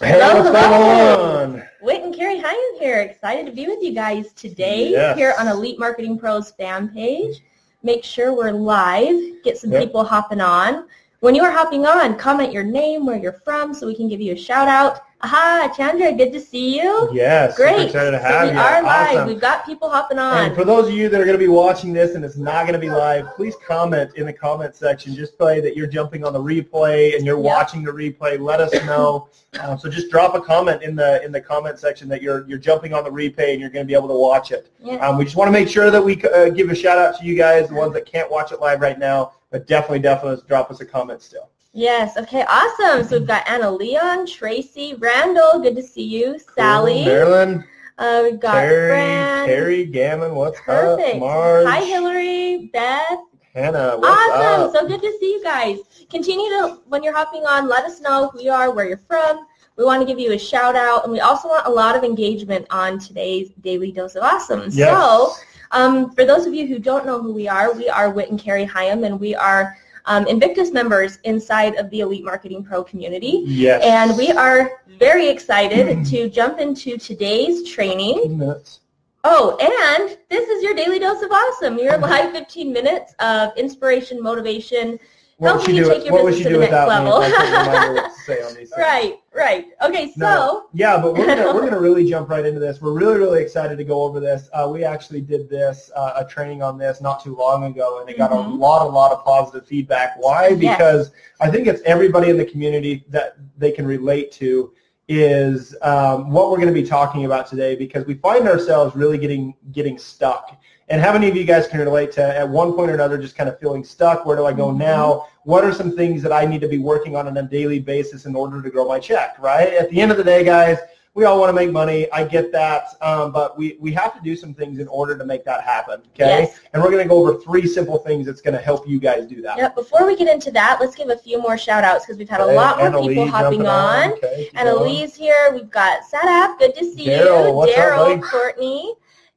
Hello, hello. Whit and Carrie Hyam here. Excited to be with you guys today Yes. here on Elite Marketing Pros fan page. Make sure we're live. Get some Yep. people hopping on. When you are hopping on, comment your name, where you're from, so we can give you a shout out. Aha, Chandra, good to see you. Yes, Great. excited to so have we you. are live. We've got people hopping on. And for those of you that are going to be watching this and it's not going to be live, please comment in the comment section. Just play that you're jumping on the replay and you're Yep. watching the replay. Let us know. Um, so just drop a comment in the in the comment section that you're you're jumping on the replay and you're going to be able to watch it. Yeah. Um, we just want to make sure that we uh, give a shout out to you guys, the ones that can't watch it live right now, but definitely definitely drop us a comment still. Yes. Okay. Awesome. So we've got Anna Leon, Tracy, Randall. Good to see you. Sally. Cool. Marilyn, Uh, we've got Terry, Fran. Terry, Gammon, what's Perfect. up? Marge, Hi, Hillary, Beth. Hannah, what's awesome. up? So good to see you guys. Continue to, when you're hopping on, let us know who you are, where you're from. We want to give you a shout out, and we also want a lot of engagement on today's Daily Dose of Awesome. Yes. So, um, for those of you who don't know who we are, we are Whit and Carrie Hyam, and we are um, Invictus members inside of the Elite Marketing Pro community. Yes. And we are very excited to jump into today's training. Nuts. Oh, and this is your daily dose of awesome. Your live 15 minutes of inspiration, motivation. What would Helping you do? take your What business do to the next without me? level. If I couldn't remind her what to say on these things? Right, right. Okay, so No. Yeah, but we're gonna we're gonna really jump right into this. We're really really excited to go over this. Uh, we actually did this uh, a training on this not too long ago, and it got a Mhm. lot a lot of positive feedback. Why? Yes. Because I think it's everybody in the community that they can relate to is um, what we're going to be talking about today because we find ourselves really getting getting stuck. And how many of you guys can relate to at one point or another just kind of feeling stuck? Where do I go Mhm. now? What are some things that I need to be working on on a daily basis in order to grow my check? Right? At the end of the day, guys, we all want to make money. I get that, um, but we we have to do some things in order to make that happen. Okay? Yes. And we're going to go over three simple things that's going to help you guys do that. Yep, before we get into that, let's give a few more shout outs because we've had a Okay, lot more people hopping jumping on. Okay, And. Elise here. We've got Sadaf. Good to see Daryl, you. Daryl. Courtney,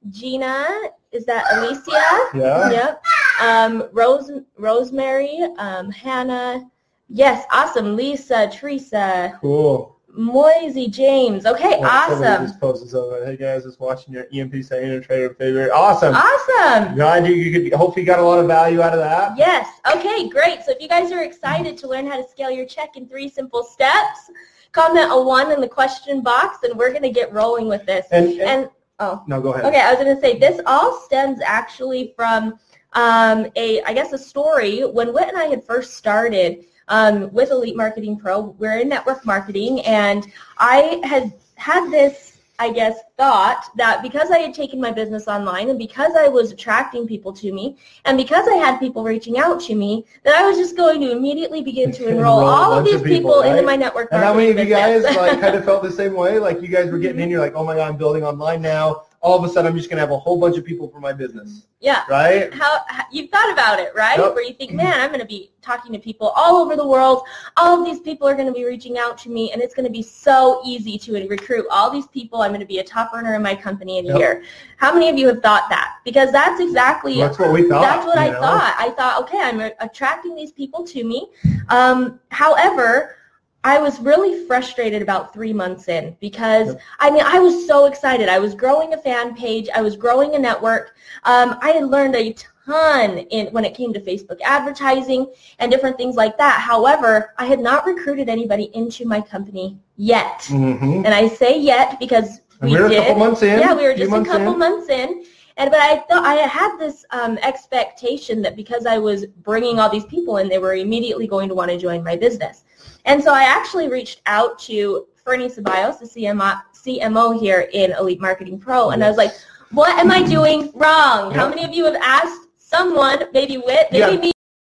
Gina. Is that Alicia? Yeah. Yep. Um, Rose, Rosemary, um, Hannah. Yes, awesome. Lisa, Teresa, Cool. Moisey, James. Okay, Well, awesome. Just posted something. Hey guys, just watching your EMP saying trader favorite. Awesome. Awesome. Glad you, you could hopefully you got a lot of value out of that. Yes. Okay, great. So if you guys are excited to learn how to scale your check in three simple steps, comment a one in the question box, and we're going to get rolling with this. And, and, And oh, no, go ahead. Okay, I was going to say this all stems actually from um, a, I guess, a story when Whit and I had first started um, with Elite Marketing Pro. We're in network marketing, and I had had this, I guess, thought that because I had taken my business online and because I was attracting people to me, and because I had people reaching out to me, that I was just going to immediately begin to enroll, Enroll all of these of people, people, into my network And how many of you guys like kind of felt the same way? Like you guys were getting in, you're like, oh my god, I'm building online now. All of a sudden, I'm just gonna have a whole bunch of people for my business, yeah. right? how, how you've thought about it, right? Yep. Where you think, man, I'm going to be talking to people all over the world. All of these people are going to be reaching out to me, and it's going to be so easy to recruit all these people. I'm going to be a top earner in my company in a year. How many of you have thought that? Because that's exactly That's what we thought. that's what I know? thought. I thought, okay, I'm attracting these people to me. Um, however, I was really frustrated about three months in because Yep. I mean I was so excited. I was growing a fan page. I was growing a network. Um, I had learned a ton in when it came to Facebook advertising and different things like that. However, I had not recruited anybody into my company yet. Mhm. And I say yet because we we were a couple months in. Yeah, we were just a couple in. months in. And but I thought I had this um, expectation that because I was bringing all these people in, they were immediately going to want to join my business. And so I actually reached out to Ferny Ceballos, the CMO, CMO here in Elite Marketing Pro, and I was like, "What am I doing wrong? How many of you have asked someone, maybe Whit, maybe Yeah. me?"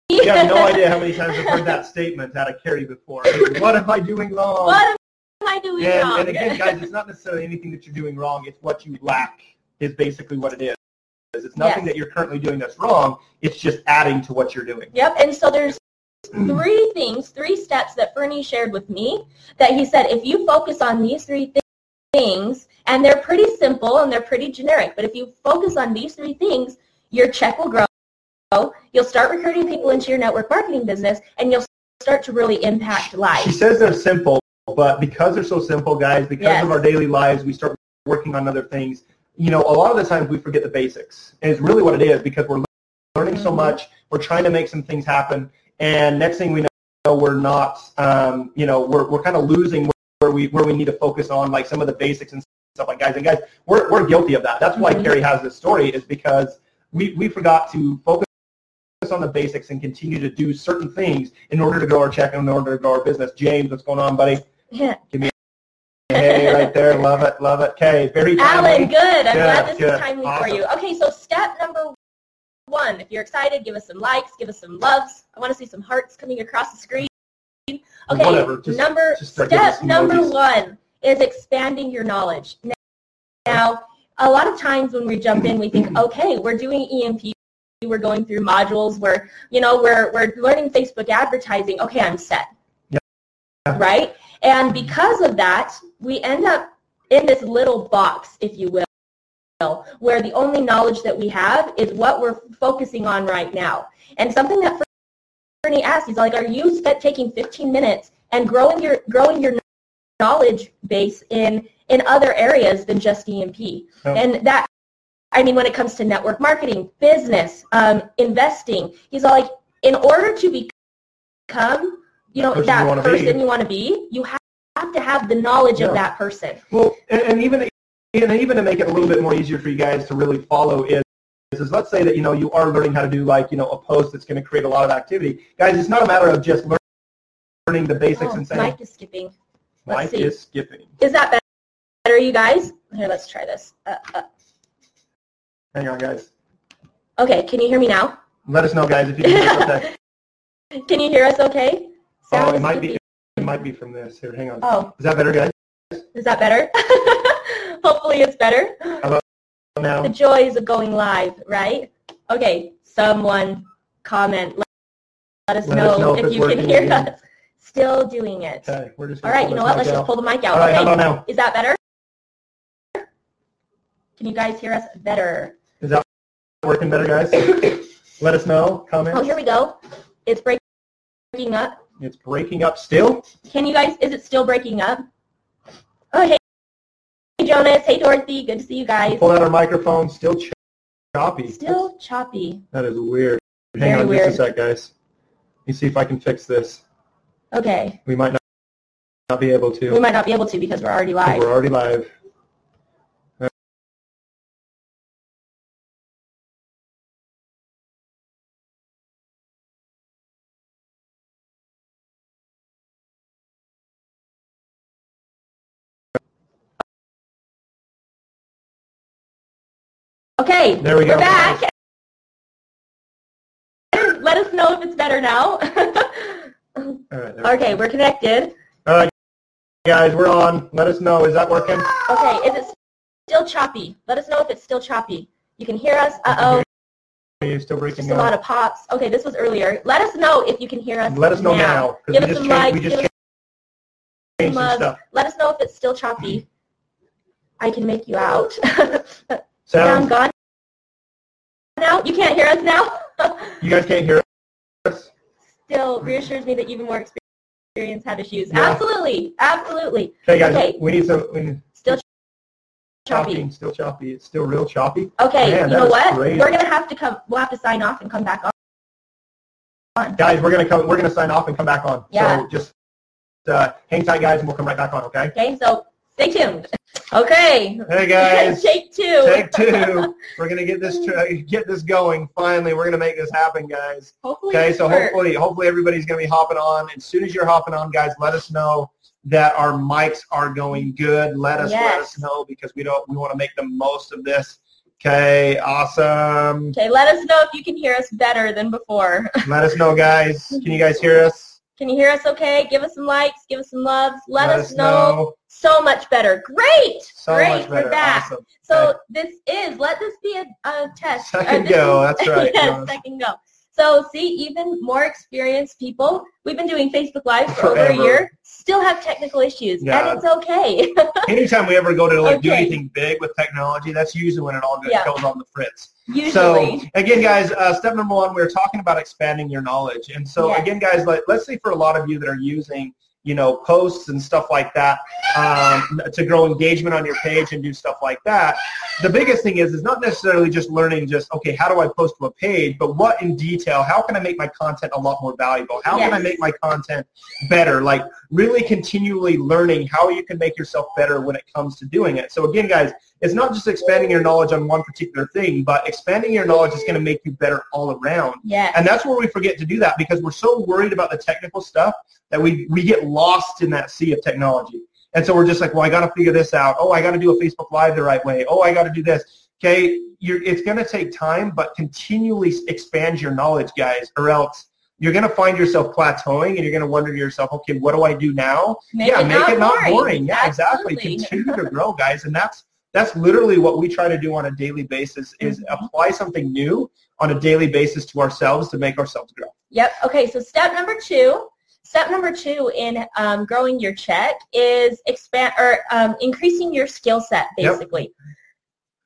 You have no idea how many times I've heard that statement out of Carrie before. What am I doing wrong? what am I doing and, wrong? and again, guys, it's not necessarily anything that you're doing wrong. It's what you lack is basically what it is. It's nothing Yes. that you're currently doing that's wrong. It's just adding to what you're doing. Yep. And so there's three things, three steps that Ferny shared with me that he said if you focus on these three things, and they're pretty simple and they're pretty generic, but if you focus on these three things, your check will grow. You'll start recruiting people into your network marketing business, and you'll start to really impact She lives. says they're simple, but because they're so simple, guys, because Yes. of our daily lives, we start working on other things. You know, a lot of the times we forget the basics, and it's really what it is because we're learning so Mhm. much. We're trying to make some things happen, and next thing we know, we're not. Um, you know, we're we're kind of losing where we where we need to focus on like some of the basics and stuff like guys. And guys, we're we're guilty of that. That's why Mhm. Carrie has this story is because we we forgot to focus on the basics and continue to do certain things in order to grow our check and in order to grow our business. James, what's going on, buddy? Yeah. Hey, right there. Love it. Love it. Okay, very Alan, good. I'm glad this good. is timely for you. Okay, so step number one. If you're excited, give us some likes, give us some loves. I want to see some hearts coming across the screen. Okay, Whatever, just- number just step number one is expanding your knowledge. Now, a lot of times when we jump in, we think, okay, we're doing EMP, we're going through modules, we're you know we're we're learning Facebook advertising. Okay, I'm set. Right, and because of that, we end up in this little box, if you will, where the only knowledge that we have is what we're focusing on right now. And something that Ferny asked, he's like, are you spent taking 15 minutes and growing your growing your knowledge base in in other areas than just EMP? And that, I mean, when it comes to network marketing, business, um, investing, he's all like, in order to become, you know, Person you that wanna be. person you want to be, you have to have the knowledge Yeah. of that person. Well, and, and even and even to make it a little bit more easier for you guys to really follow is, is let's say that you know you are learning how to do like you know a post that's going to create a lot of activity, guys. It's not a matter of just learning the basics Oh, and saying Mike is skipping. let's Mike see. is skipping. Is that better, you guys? Here, let's try this. Uh, uh. Hang on, guys. Okay, can you hear me now? Let us know, guys, if you can hear us okay. Can you hear us okay? Oh, it might be it might be from this. Here, hang on. Oh, Is that better, guys? is that better? Hopefully it's better. Now, The joys of going live, right? Okay, someone comment. Let, let us Let know, us know if if you can hear again. us. Still doing it. okay, we're just. All right, you know what? Let's mic just pull the mic out. All right, how okay. about now? Is that better? Can you guys hear us better? Is that working better, guys? Let us know. Comment. Oh, here we go. It's breaking up. It's breaking up still. Can you guys, is it still breaking up? Oh, hey, hey Jonas. Hey, Dorothy. Good to see you guys. Pull out our microphone. Still ch- choppy. Still choppy. That is weird. Hang Very on weird. just a sec, guys. Let me see if I can fix this. Okay. We might not, not be able to. We might not be able to because we're already live. We're already live. There we go. We're back. Let us know if it's better now. Right, okay, we're connected. All right, guys, we're on. Let us know. Is that working? Okay, is it still choppy? Let us know if it's still choppy. You can hear us. Uh-oh. Are you still breaking Just a lot of pops. Okay, this was earlier. Let us know if you can hear us Let us know now. Give we us just some likes. we just give us changed some. Let us know if it's still choppy. I can make you out. Sound? gone now? You can't hear us now? You guys can't hear us? Still reassures me that even more experience had issues. Yeah. Absolutely. Absolutely. Okay, guys, Okay. we need some. We need Still choppy. choppy. Still choppy. It's still real choppy. Okay, Man, you know what? crazy. We're gonna have to come. We'll have to sign off and come back on. Guys, we're gonna come. We're gonna sign off and come back on. Yeah. So just uh, hang tight, guys, and we'll come right back on. Okay. Okay, so stay tuned. Okay. Hey, guys. Take two. Take two. We're gonna get this tr- get this going. Finally, we're gonna make this happen, guys. Hopefully. Okay, so short. hopefully, hopefully everybody's gonna be hopping on. As soon as you're hopping on, guys, let us know that our mics are going good. Let us let us know because we don't we want to make the most of this. Okay, awesome. Okay, let us know if you can hear us better than before. Let us know, guys. Can you guys hear us? Can you hear us okay? Give us some likes, give us some loves. Let, us, know. So much better. Great. So Great. better. We're back. Awesome. So this is, let this be a, a test. Uh, Second go, is- that's right, yes, second go. So see, even more experienced people, we've been doing Facebook Live for over a year, still have technical issues, Yeah. and it's okay. Anytime we ever go to like do anything big with technology, that's usually when it all goes, Yeah. goes on the fritz. Usually. So again, guys, uh, step number one, we are talking about expanding your knowledge. And so Yes. again, guys, like, let's say for a lot of you that are using you know, posts and stuff like that um, to grow engagement on your page and do stuff like that. The biggest thing is is not necessarily just learning just okay, how do I post to a page, but what in detail? How can I make my content a lot more valuable? How yes. can I make my content better? Like really continually learning how you can make yourself better when it comes to doing it. So again, guys, it's not just expanding your knowledge on one particular thing, but expanding your knowledge is going to make you better all around. Yeah. And that's where we forget to do that because we're so worried about the technical stuff that we, we get lost in that sea of technology. And so we're just like, well, I got to figure this out. Oh, I got to do a Facebook Live the right way. Oh, I got to do this. Okay, You're, it's going to take time, but continually expand your knowledge, guys, or else you're going to find yourself plateauing and you're going to wonder to yourself, okay, what do I do now? Make yeah, it make not it not boring. boring. Yeah, Absolutely. exactly. Continue to grow, guys. And that's that's literally what we try to do on a daily basis is mm-hmm. apply something new on a daily basis to ourselves to make ourselves grow. Yep. Okay. So step number two, step number two in um, growing your check is expand or um, increasing your skill set, basically.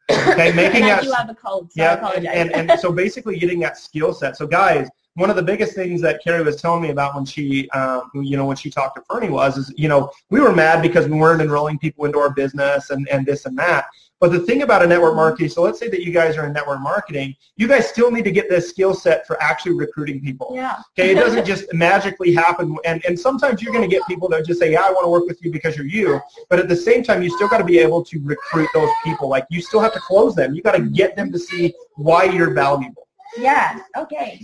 Yep. Okay, making and that. Do have a cold, so yeah, I apologize. And, and, and so basically getting that skill set. So guys, one of the biggest things that Carrie was telling me about when she, um, you know, when she talked to Ferny was, is, you know, we were mad because we weren't enrolling people into our business and, and this and that. But the thing about a network marketing, so let's say that you guys are in network marketing, you guys still need to get this skill set for actually recruiting people. Yeah. Okay, it doesn't just magically happen. And, and sometimes you're going to get people that just say, yeah, I want to work with you because you're you. But at the same time, you still got to be able to recruit those people. Like you still have to close them. You got to get them to see why you're valuable. Yeah. Okay.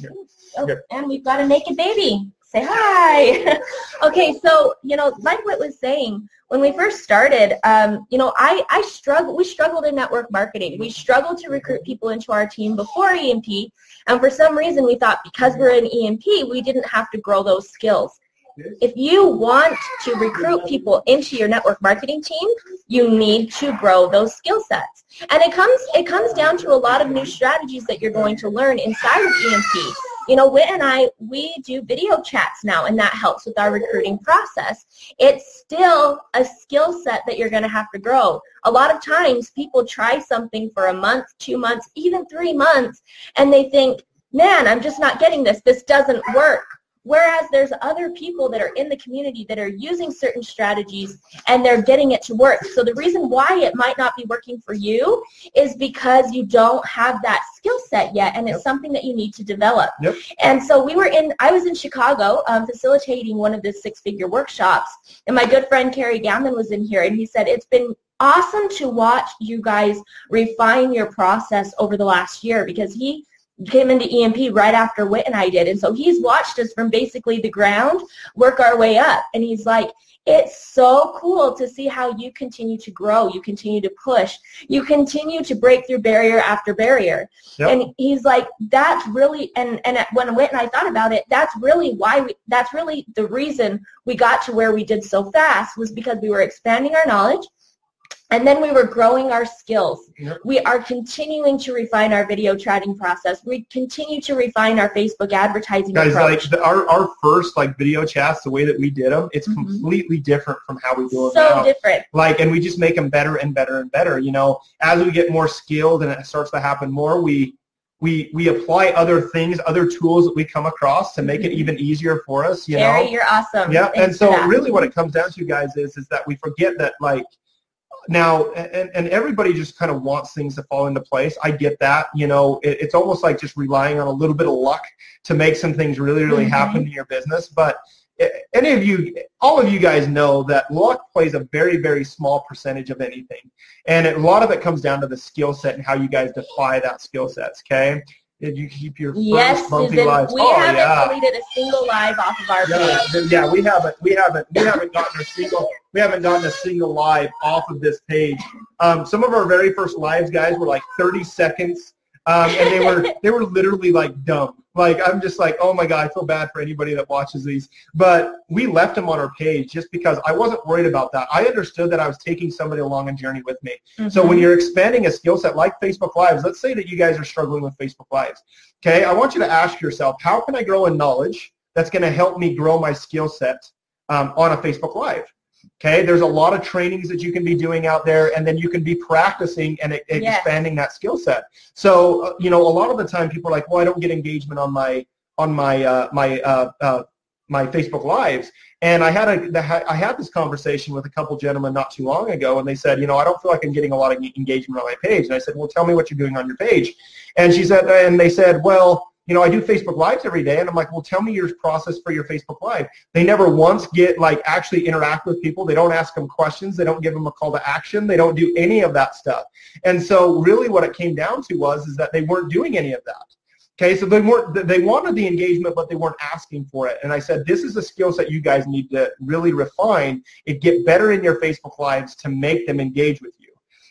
Oh, and we've got a naked baby. Say hi. okay, so you know, like what was saying, when we first started, um, you know, I I struggled. We struggled in network marketing. We struggled to recruit people into our team before EMP, and for some reason, we thought because we're in EMP, we didn't have to grow those skills. If you want to recruit people into your network marketing team, you need to grow those skill sets. And it comes it comes down to a lot of new strategies that you're going to learn inside of EMP. You know, Whit and I, we do video chats now, and that helps with our recruiting process. It's still a skill set that you're going to have to grow. A lot of times people try something for a month, two months, even three months, and they think, man, I'm just not getting this. This doesn't work. Whereas there's other people that are in the community that are using certain strategies and they're getting it to work. So the reason why it might not be working for you is because you don't have that skill set yet and it's yep. something that you need to develop. Yep. And so we were in, I was in Chicago um, facilitating one of the six-figure workshops and my good friend Kerry Gammon was in here and he said, it's been awesome to watch you guys refine your process over the last year because he came into EMP right after Whit and I did. And so he's watched us from basically the ground work our way up. And he's like, it's so cool to see how you continue to grow. You continue to push. You continue to break through barrier after barrier. Yep. And he's like, that's really, and, and when Whit and I thought about it, that's really why we, that's really the reason we got to where we did so fast was because we were expanding our knowledge and then we were growing our skills. We are continuing to refine our video chatting process. We continue to refine our Facebook advertising process. Guys, approach. like the, our, our first like video chats, the way that we did them, it's mm-hmm. completely different from how we do them now. so now. different. Like, and we just make them better and better and better. You know, as we get more skilled and it starts to happen more, we we we apply other things, other tools that we come across to make it mm-hmm. even easier for us. You Carrie, know, you're awesome. Yeah, Thanks and so really, what it comes down to, guys, is is that we forget that like now and, and everybody just kind of wants things to fall into place. I get that you know it, it's almost like just relying on a little bit of luck to make some things really really mm-hmm. happen in your business. But eh, any of you all of you guys know that luck plays a very very small percentage of anything. And a lot of it comes down to the skill set and how you guys apply that skill sets okay did you keep your yes, first bumpy Susan, lives? We oh, haven't yeah. deleted a single live off of our yeah, page. Yeah, we haven't. We haven't. We haven't gotten a single. We haven't gotten a single live off of this page. Um, some of our very first lives, guys, were like 30 seconds, um, and they were they were literally like dumb. Like I'm just like, oh my god, I feel bad for anybody that watches these. But we left them on our page just because I wasn't worried about that. I understood that I was taking somebody along a journey with me. Mm-hmm. So when you're expanding a skill set like Facebook Lives, let's say that you guys are struggling with Facebook Lives. Okay, I want you to ask yourself, how can I grow in knowledge that's going to help me grow my skill set um, on a Facebook Live? Okay, there's a lot of trainings that you can be doing out there, and then you can be practicing and yes. expanding that skill set. So, uh, you know, a lot of the time people are like, "Well, I don't get engagement on my on my uh, my uh, uh my Facebook lives. And I had a I had this conversation with a couple gentlemen not too long ago, and they said, you know, I don't feel like I'm getting a lot of engagement on my page. And I said, well, tell me what you're doing on your page. And she said, and they said, well, you know, I do Facebook Lives every day, and I'm like, well, tell me your process for your Facebook Live. They never once get like actually interact with people. They don't ask them questions. They don't give them a call to action. They don't do any of that stuff. And so, really, what it came down to was is that they weren't doing any of that. Okay, so they weren't they wanted the engagement, but they weren't asking for it. And I said, this is a skill set you guys need to really refine and get better in your Facebook lives to make them engage with you.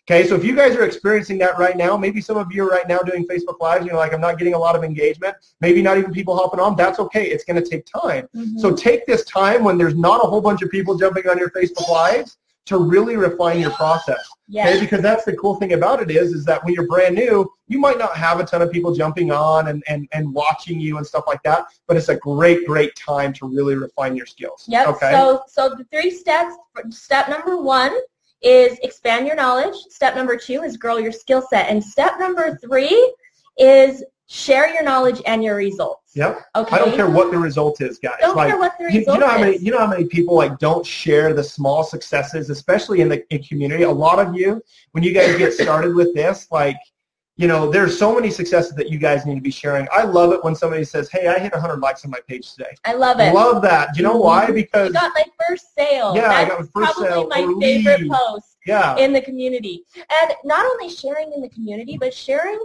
Okay, so if you guys are experiencing that right now, maybe some of you are right now doing Facebook Lives, and you're like I'm not getting a lot of engagement, maybe not even people hopping on, that's okay. It's going to take time. Mm-hmm. So take this time when there's not a whole bunch of people jumping on your Facebook Lives to really refine your process. Yes. Okay, because that's the cool thing about it is, is that when you're brand new, you might not have a ton of people jumping on and, and, and watching you and stuff like that, but it's a great, great time to really refine your skills. Yep. Okay. So, so the three steps, step number one is expand your knowledge. Step number two is grow your skill set. And step number three is share your knowledge and your results. Yep. Okay. I don't care what the result is, guys. Don't like, care what the result you, you know how many is. you know how many people like don't share the small successes, especially in the in community. A lot of you, when you guys get started with this, like you know, there's so many successes that you guys need to be sharing. I love it when somebody says, "Hey, I hit 100 likes on my page today." I love it. Love that. Do you know why? Because you got my first sale. Yeah, That's I got my first probably sale. my favorite lead. post yeah. in the community. And not only sharing in the community, but sharing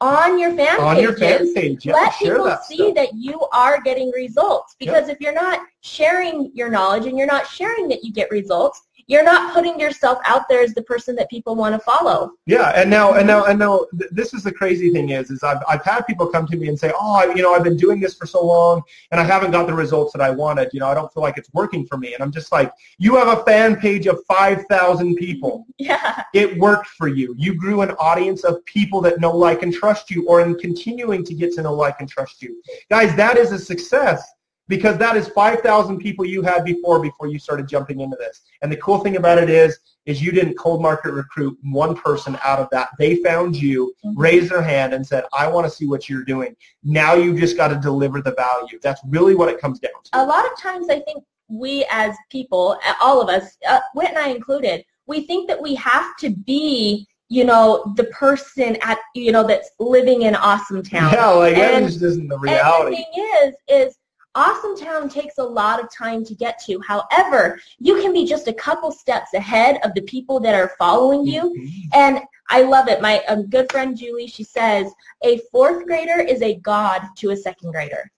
on your fan on pages. your fan page. Yeah, Let people that see stuff. that you are getting results. Because if you're not sharing your knowledge and you're not sharing that you get results, you're not putting yourself out there as the person that people want to follow. Yeah, and now and now and now th- this is the crazy thing is is I've I've had people come to me and say, "Oh, I, you know, I've been doing this for so long and I haven't got the results that I wanted. You know, I don't feel like it's working for me." And I'm just like, "You have a fan page of 5,000 people. Yeah. It worked for you. You grew an audience of people that know, like, and trust you or in continuing to get to know, like, and trust you. Guys, that is a success because that is 5,000 people you had before before you started jumping into this. And the cool thing about it is, is you didn't cold market recruit one person out of that. They found you, mm-hmm. raised their hand, and said, I want to see what you're doing. Now you've just got to deliver the value. That's really what it comes down to. A lot of times I think we as people, all of us, uh, Whit and I included, we think that we have to be you know, the person at, you know, that's living in Awesome Town. Yeah, like and, that just isn't the reality. And the thing is, is Awesome Town takes a lot of time to get to. However, you can be just a couple steps ahead of the people that are following you. Mm-hmm. And I love it. My um, good friend Julie, she says, a fourth grader is a god to a second grader.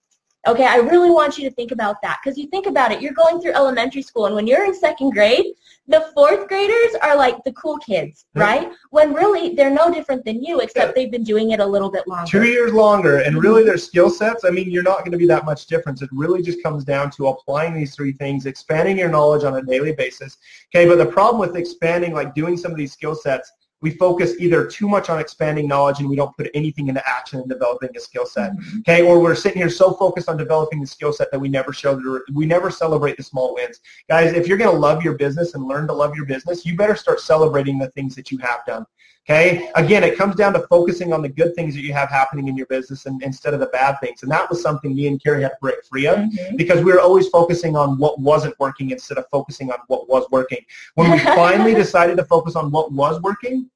Okay, I really want you to think about that because you think about it, you're going through elementary school and when you're in second grade, the fourth graders are like the cool kids, right? When really they're no different than you except they've been doing it a little bit longer. Two years longer and really mm-hmm. their skill sets, I mean, you're not going to be that much difference. It really just comes down to applying these three things, expanding your knowledge on a daily basis. Okay, but the problem with expanding, like doing some of these skill sets, we focus either too much on expanding knowledge and we don't put anything into action and developing a skill set. Mm-hmm. Okay, or we're sitting here so focused on developing the skill set that we never show the, we never celebrate the small wins. Guys, if you're going to love your business and learn to love your business, you better start celebrating the things that you have done. Okay. Again, it comes down to focusing on the good things that you have happening in your business and, instead of the bad things. And that was something me and Carrie had to break free of mm-hmm. because we were always focusing on what wasn't working instead of focusing on what was working. When we finally decided to focus on what was working,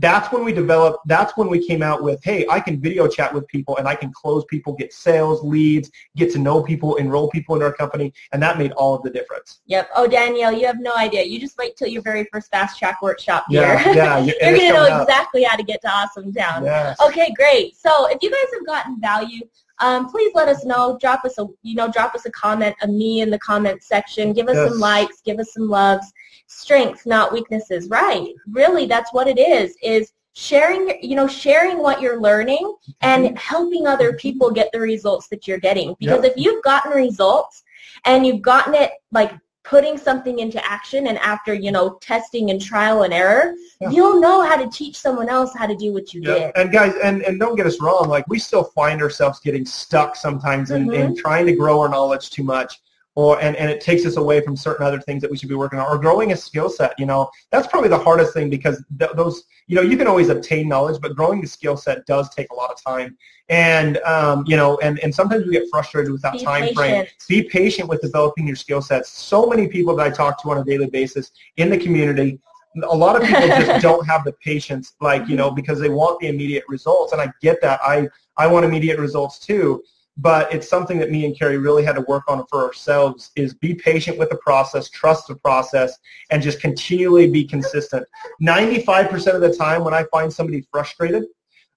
that's when we developed that's when we came out with hey i can video chat with people and i can close people get sales leads get to know people enroll people in our company and that made all of the difference. Yep. Oh danielle you have no idea. You just wait till your very first fast track workshop here. yeah, yeah you're, you're gonna know exactly how to get to awesome town. Yes. okay great. So if you guys have gotten value um, please let us know. Drop us a you know drop us a comment, a me in the comment section. Give us yes. some likes. Give us some loves strengths, not weaknesses. Right. Really, that's what it is, is sharing, you know, sharing what you're learning and mm-hmm. helping other people get the results that you're getting. Because yep. if you've gotten results and you've gotten it like putting something into action and after you know testing and trial and error yeah. you'll know how to teach someone else how to do what you yeah. did and guys and, and don't get us wrong like we still find ourselves getting stuck sometimes mm-hmm. in, in mm-hmm. trying to grow our knowledge too much or and, and it takes us away from certain other things that we should be working on or growing a skill set you know. That's probably the hardest thing because th- those you know you can always obtain knowledge but growing the skill set does take a lot of time. And um, you know and, and sometimes we get frustrated with that Be time frame. be patient with developing your skill sets. So many people that i talk to on a daily basis in the community a lot of people just don't have the patience like you know because they want the immediate results and i get that. I i want immediate results too but it's something that me and Carrie really had to work on for ourselves is be patient with the process, trust the process, and just continually be consistent. 95% of the time when I find somebody frustrated,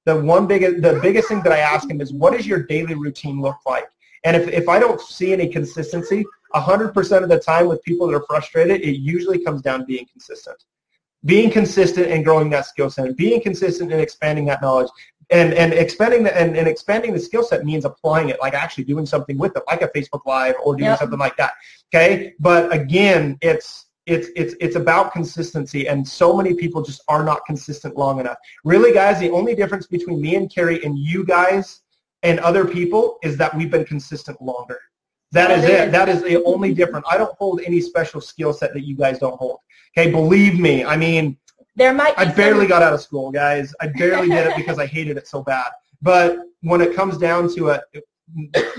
the one big, the biggest thing that I ask them is, what does your daily routine look like? And if, if I don't see any consistency, 100% of the time with people that are frustrated, it usually comes down to being consistent. Being consistent and growing that skill set, being consistent and expanding that knowledge, and and expanding the and, and expanding the skill set means applying it like actually doing something with it like a facebook live or doing Yep. something like that okay? But again it's it's it's it's about consistency and so many people just are not consistent long enough. Really guys the only difference between me and carrie and you guys and other people is that we've been consistent longer. That is Yeah, is. there it. That is the only difference. I don't hold any special skill set that you guys don't hold okay? Believe me. I mean There might be I barely got out of school, guys. I barely did it because I hated it so bad. But when it comes down to it,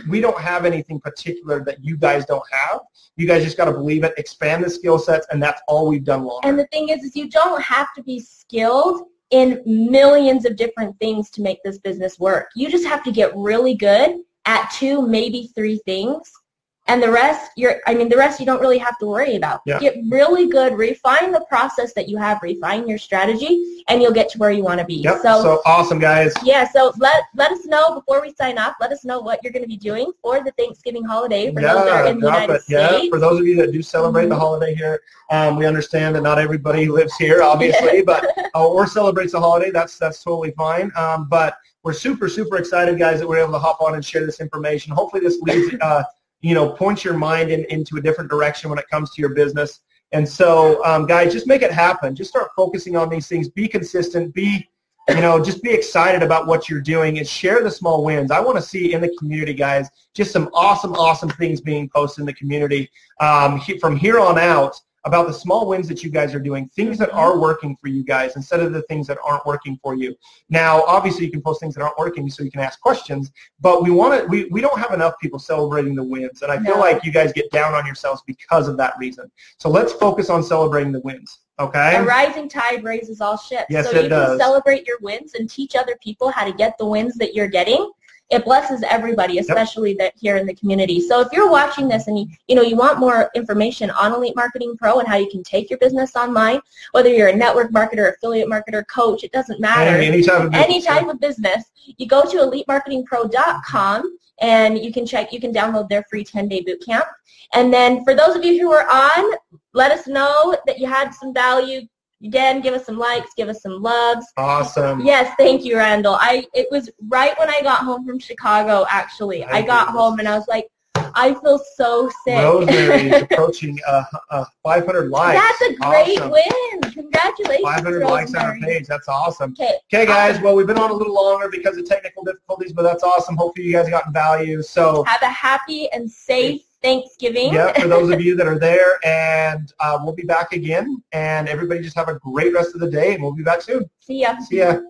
we don't have anything particular that you guys don't have. You guys just got to believe it, expand the skill sets, and that's all we've done longer. And the thing is, is you don't have to be skilled in millions of different things to make this business work. You just have to get really good at two, maybe three things. And the rest, you're, I mean, the rest you don't really have to worry about. Yeah. Get really good, refine the process that you have, refine your strategy, and you'll get to where you want to be. Yep. So, awesome, guys. Yeah, so let let us know before we sign off. Let us know what you're going to be doing for the Thanksgiving holiday for those that are in the United it. Yeah, for those of you that do celebrate the Mhm. holiday here, um, we understand that not everybody lives here, obviously, but uh, or celebrates the holiday. That's that's totally fine. Um, but we're super super excited, guys, that we're able to hop on and share this information. Hopefully, this leads uh, you know points your mind in, into a different direction when it comes to your business. And so, um, guys, just make it happen. Just start focusing on these things. Be consistent. Be you know, just be excited about what you're doing and share the small wins. I want to see in the community, guys, just some awesome, awesome things being posted in the community um, from here on out about the small wins that you guys are doing, things that are working for you guys instead of the things that aren't working for you. Now, obviously, you can post things that aren't working so you can ask questions, but we want to. We, we don't have enough people celebrating the wins, and I feel No. like you guys get down on yourselves because of that reason. So let's focus on celebrating the wins. Okay. A rising tide raises all ships. Yes, so it you does. can celebrate your wins and teach other people how to get the wins that you're getting. It blesses everybody, especially that here in the community. So if you're watching this and you, you know you want more information on Elite Marketing Pro and how you can take your business online, whether you're a network marketer, affiliate marketer, coach, it doesn't matter. Any, any type of any business. type of business, you go to elitemarketingpro.com and you can check, you can download their free 10-day boot camp. And then for those of you who are on, let us know that you had some value. Again, give us some likes, give us some loves. Awesome. Yes, thank you, Randall. I it was right when I got home from Chicago. Actually, I got home and I was like, I feel so sick. Rosemary is approaching uh, uh, 500 likes. That's a great Awesome. win. Congratulations, 500 likes on our page. That's awesome. Okay, Okay, guys. Well, we've been on a little longer because of technical difficulties, but that's awesome. Hopefully, you guys got value. So, have a happy and safe Thanksgiving. yeah, for those of you that are there, and uh, we'll be back again. And everybody just have a great rest of the day, and we'll be back soon. See ya. See ya.